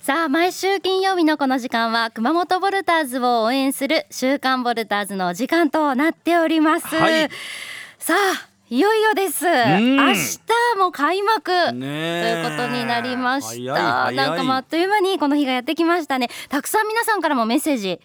さあ毎週金曜日のこの時間は熊本ボルターズを応援する週刊ボルターズの時間となっております、はい。さあいよいよです。明日も開幕。とねいうことになりました、なんかもうあっという間にこの日がやってきましたね。たくさん皆さんからもメッセージ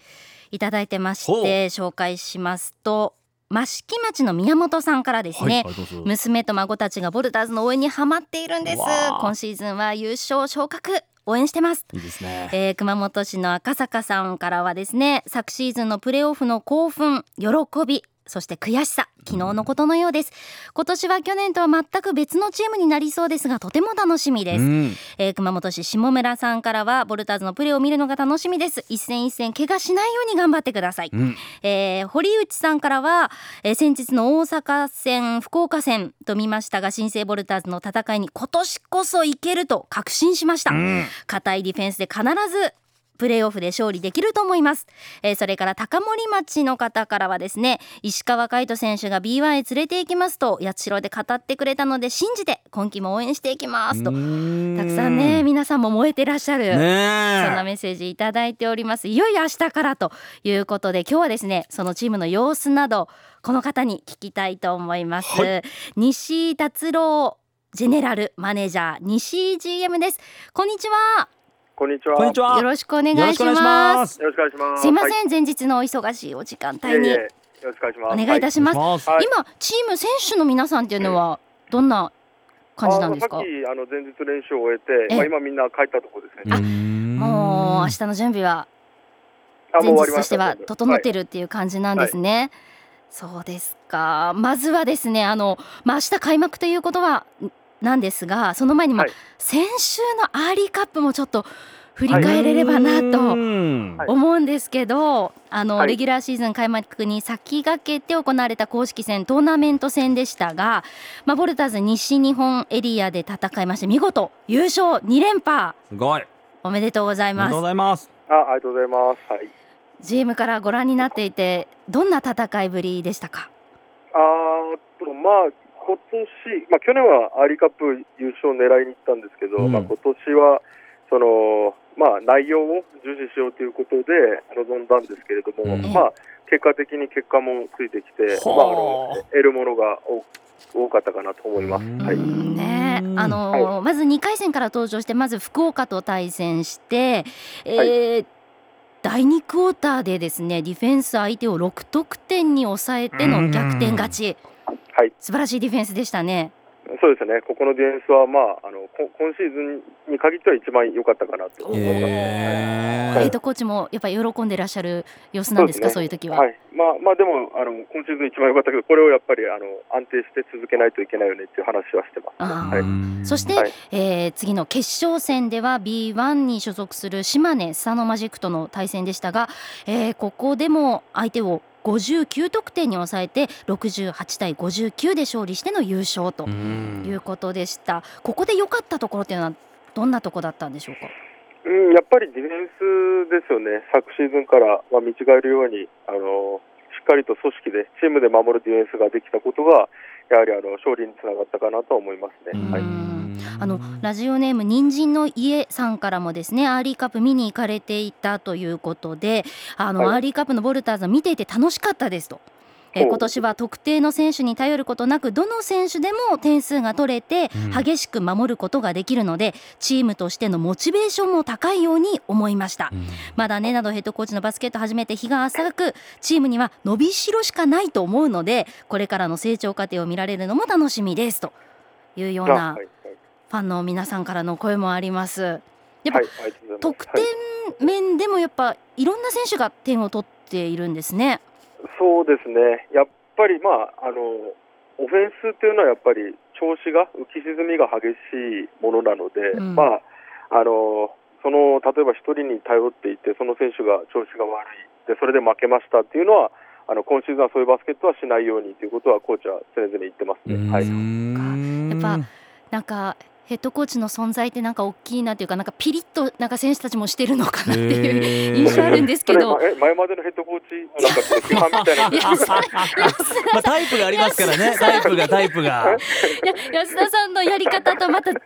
いただいてまして紹介しますと益城町の宮本さんからですね、はい娘と孫たちがボルターズの応援にハマっているんです。今シーズンは優勝昇格応援してます。いいですね。えー熊本市の赤坂さんからはですね昨シーズンのプレーオフの興奮喜びそして悔しさ昨日のことのようです。今年は去年とは全く別のチームになりそうですがとても楽しみです、うん。えー熊本市下村さんからはボルターズのプレーを見るのが楽しみです。一戦一戦怪我しないように頑張ってください、うん。えー堀内さんからは、えー先日の大阪戦福岡戦と見ましたが新生ボルターズの戦いに今年こそいけると確信しました、うん。硬いディフェンスで必ずプレーオフで勝利できると思います、えーそれから高森町の方からはですね石川海人選手が B1 へ連れて行きますと八代で語ってくれたので信じて今季も応援していきますと。たくさんね皆さんも燃えてらっしゃる、ねそんえなメッセージいただいております。いよいよ明日からということで今日はですねそのチームの様子などこの方に聞きたいと思います、は西井達郎ジェネラルマネージャー西井 GM です。こんにちはこんにちは。こんにちはよろしくお願いしまますすよろしくお願いします。すいません、は前日のお忙しいお時間帯い、いえいにえよろしくお願いします。お願いいたします、今チーム選手の皆さんっていうのはどんな感じなんですか？あのさっきあの前日練習を終えええて、まあ今みんな帰ったところですね。うーんもう明日の準備はあ前日としたては整ってる。るっていう感じなんですね。そうですか。まずはですね、あの、まあ、明日開幕ということはんなんですが、その前に、まあはい。先週のアーリーカップもちょっと振り返れればなと思うんですけど、あの、はい。レギュラーシーズン開幕に先駆けて行われた公式戦トーナメント戦でしたが、まあ、ヴォルターズ西日本エリアで戦いまして見事優勝2連覇。すごい。おめでとうございます。ありがとうご。ざいます。あ、ありがとうございます。はい。GM からご覧になっていてどんな戦いぶりでしたか？あーとまあ今年まあ去年はアーリーカップ優勝を狙いに行ったんですけど、うん。まあ今年はそのまあ内容を重視しようということで臨んだんですけれども、うん。まあ結果的に結果もついてきて、はあまああの得るものが多多かったかなと思います。うん。はい。うんねあのーまず2回戦から登場してまず福岡と対戦して、えー第2クォーターでですねディフェンス相手を6得点に抑えての逆転勝ちはい。素晴らしいディフェンスでしたね。そうですね。ここのディフェンスはまああのこ今シーズンに限っては一番良かったかなと思います。ヘッドコーチもやっぱり喜んでらっしゃる様子なんですか？そう,、いう時は。はい、まあまあでもあの今シーズン一番良かったけどこれをやっぱりあの安定して続けないといけないよねっていう話はしてます。はい。そして、はいえー次の決勝戦では B1 に所属する島根スサノマジックとの対戦でしたが、えーここでも相手を59得点に抑えて68対59で勝利しての優勝とうんいうことでした。ここで良かったところっていうのはどんなところだったんでしょうか？うん、やっぱりディフェンスですよね。昨シーズンからまあ見違えるようにあのしっかりと組織でチームで守るディフェンスができたことがやはりあの勝利につながったかなと思いますね。はい。うんあのラジオネーム人参の家さんからもですねアーリーカップ見に行かれていたということであの、はいアーリーカップのボルターズを見ていて楽しかったですと。えー今年は特定の選手に頼ることなくどの選手でも点数が取れてうん。激しく守ることができるので、チームとしてのモチベーションも高いように思いました、うん。まだねなどヘッドコーチのバスケット始めて日が浅くチームには伸びしろしかないと思うのでこれからの成長過程を見られるのも楽しみです。というようなファンの皆さんからの声もあります。やっぱ、はい得はい。点面でもやっぱいろんな選手が点を取っているんですね。そうですね、やっぱり、まあ、あのオフェンスっていうのはやっぱり調子が浮き沈みが激しいものなので、うん。まあ、あのその例えば一人に頼っていてその選手が調子が悪い。でそれで負けましたっていうのはあの今シーズンはそういうバスケットはしないようにということはコーチは常々言ってますね。はい、うんやっぱなんかヘッドコーチの存在ってなんか大きいなというかなんかピリッとなんか選手たちもしてるのかなっていう印象あるんですけど。え前までのヘッドコーチなんか批判みたいな。まあタイプがありますからね。タイプがタイプが。いや安田さんのやり方とまたタイ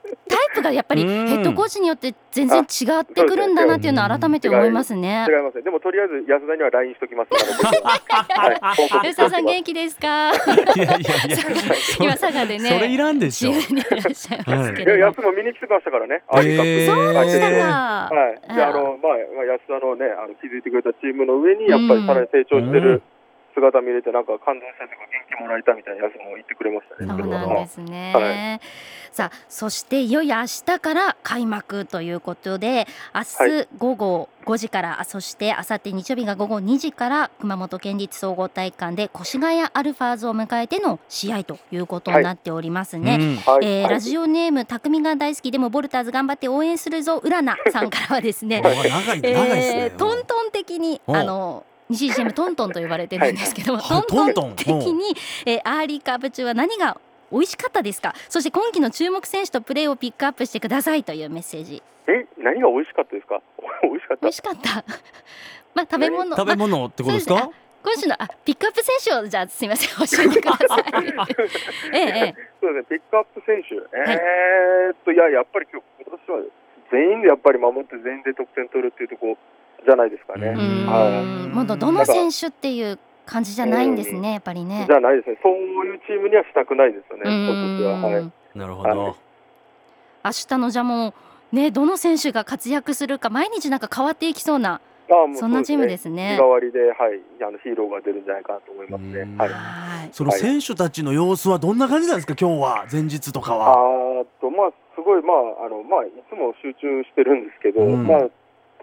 プがやっぱりヘッドコーチによって全然違ってくるんだなっていうのは改めて思いますね。違いますね。でもとりあえず安田には LINE しときます。から。安田さん元気ですか。い。やい。やい。や。今佐賀でね。それい。らんでしょ。い。らっしゃい。ますけいやれど。安も見に来てましたからね。えーそうでしたか。はい。であのまあまあ安田のねあの築いてくれたチームの上にやっぱりさらに成長してる姿見れてなんか感動したというか元気もらえたみたいな安も言ってくれましたね。そうなんですね。はさあそしていよいよ明日から開幕ということで明日午後5時から、そして明後日日曜日が午後2時から熊本県立総合体育館で越谷アルファーズを迎えての試合ということになっておりますね。うんはい。はいえーラジオネーム匠が大好きでもボルターズ頑張って応援するぞうらなさんからはですね、おい長い長いですえねー。トントン的におあの西井 CM トントンと呼ばれてるんですけども、はいトントン？的に、えーアーリーカップ中は何が美味しかったですか？そして今季の注目選手とプレーをピックアップしてくださいというメッセージ。え何が美味しかったですか？美味しかった。美味。しかった。まあ食べ物。食べま物ってことですか？そうです。今週のあピックアップ選手をじゃあすみません 教えてください。ええええ。そうですね、ピックアップ選手、い。えーっと、いや、やっぱり今日今年は全員でやっぱり守って、全員で得点取るっていうところじゃないですかね。ううん。ーんもうどどの選手っていう感じじゃないんですねやっぱりね。じゃないですね、そういうチームにはしたくないですよね、う今年は。はい。なるほはど。明日のじゃもうねどの選手が活躍するか毎日なんか変わっていきそうなああもうそんなチームうですね。日替わりで、はい、あのヒーローが出るんじゃないかなと思いますね。うん。はい。はいその選手たちの様子はどんな感じなんですか今日は前日とかあは。ーっと、まあ、すごい、まあ、あの、まあ、いつも集中してるんですけど、うん。まあ、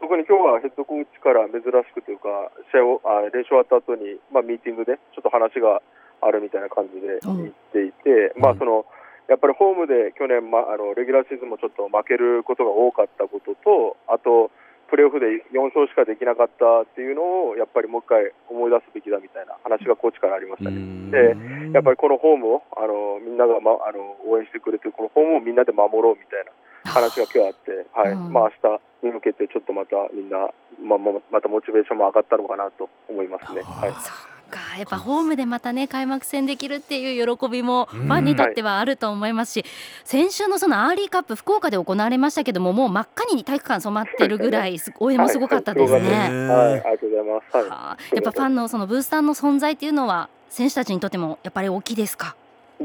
特に今日はヘッドコーチから珍しくというか、試合を、あ練習終わった後に、まあ、ミーティングでちょっと話があるみたいな感じでうん。言っていて、まあ、うん。その、やっぱりホームで去年、ま、あのレギュラーシーズンもちょっと負けることが多かったことと、あと、プレーオフで4勝しかできなかったっていうのを、やっぱりもう一回思い出すべきだみたいな話がコーチからありましたね。でやっぱりこのホームをあのみんなが、ま、あの応援してくれてるこのホームをみんなで守ろうみたいな話が今日あって、はい。うん。まあ明日に向けてちょっとまたみんな、まあ、ままたモチベーションも上がったのかなと思いますね。はい。そうか。やっぱホームでまたね開幕戦できるっていう喜びもファンにとってはあると思いますし、先週のそのアーリーカップ福岡で行われましたけどももう真っ赤に体育館染まってるぐらいす応援もすごかったですはい。ね。はい、ありがとうございます。はい。はあ。やっぱファンのそのブースターの存在っていうのは選手たちにとってもやっぱり大きいですか？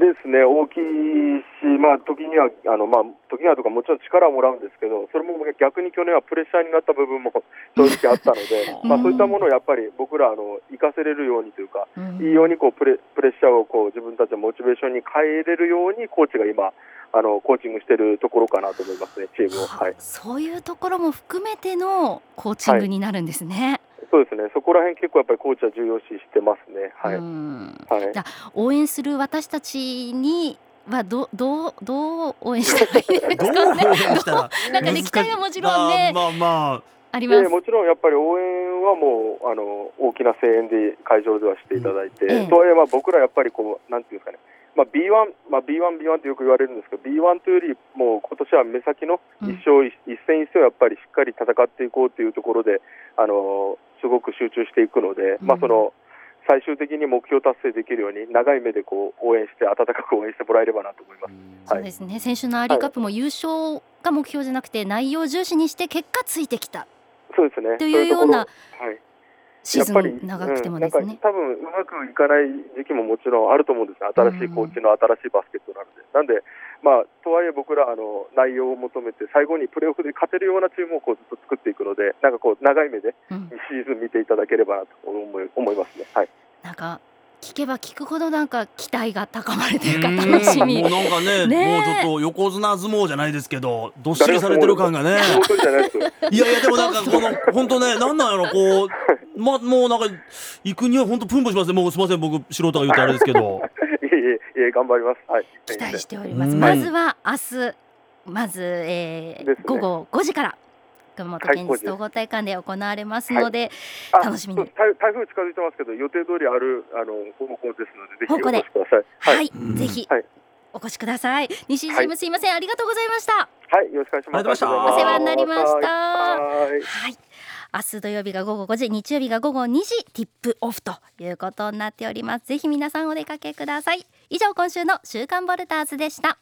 ですね、大きいし、まあ、時には、あのまあ、時にはとか、もちろん力をもらうんですけど、それも逆に去年はプレッシャーになった部分も正直あったので、まあ、そういったものをやっぱり僕らあの、活かせれるようにというか、うんいいようにこうプレプレッシャーをこう自分たちのモチベーションに変えれるように、コーチが今、あのコーチングしてるところかなと思いますね、チームを。はい、そういうところも含めてのコーチングになるんですね。そうですね、そこら辺結構やっぱりコーチは重要視してますね。はい、うん。はい。じゃあ応援する私たちにはどどうどう応援したらいいですどうかね。応援したら。なんかね期待はもちろんねまあまあまあ。ります。でもちろんやっぱり応援はもうあの大きな声援で会場ではしていただいて、ええ。とはいえまあ僕らやっぱりこうなんていうんですかね、まあ B1 まあ B1 B1 ってよく言われるんですけど B1 というよりもう今年は目先の一勝一,、一戦一戦をやっぱりしっかり戦っていこうというところであのすごく集中していくので、まあその最終的に目標達成できるように長い目でこう応援して温かく応援してもらえればなと思います。そうですね。先週のアーリーカップも優勝が目標じゃなくて内容重視にして結果ついてきたそうですね。というようなシーズン長くてもですねうんなん。か多分うまくいかない時期ももちろんあると思うんですね、新しいコーチの新しいバスケットなので。なんで、まあ、とはいえ僕らあの内容を求めて、最後にプレーオフで勝てるようなチームをこうずっと作っていくので、なんかこう長い目でうんシーズン見ていただければなと思い思いますね。はいなんか聞けば聞くほどなんか期待が高まるとあ。いうか楽しみもう。なんかねねえもうちょっと横綱相撲じゃないですけどどっしりされてる感がね。いやいやでもなんかこの本当ねなんなんやろこう まもうなんか行くには本当プンプンしますねもうすみません僕素人が言うとあれですけど。いえいえ頑張ります。はい。期待しております。うんまずは明日まず、えーね午後5時から熊本県立統合体育館で行われますので、あ楽しみに。台台風近づいてますけど、予定通りあるあの方向ですので、ぜひお越しください。はい、うん。ぜひ、はい。お越しください。西井チームすいません、ありがとうございました。はい、よろしくお願いします。ありがとうございました。お世話になりました。はい。はい。明日土曜日が午後5時日曜日が午後2時ティップオフということになっております。ぜひ皆さんお出かけください。以上今週の週刊ボルターズでした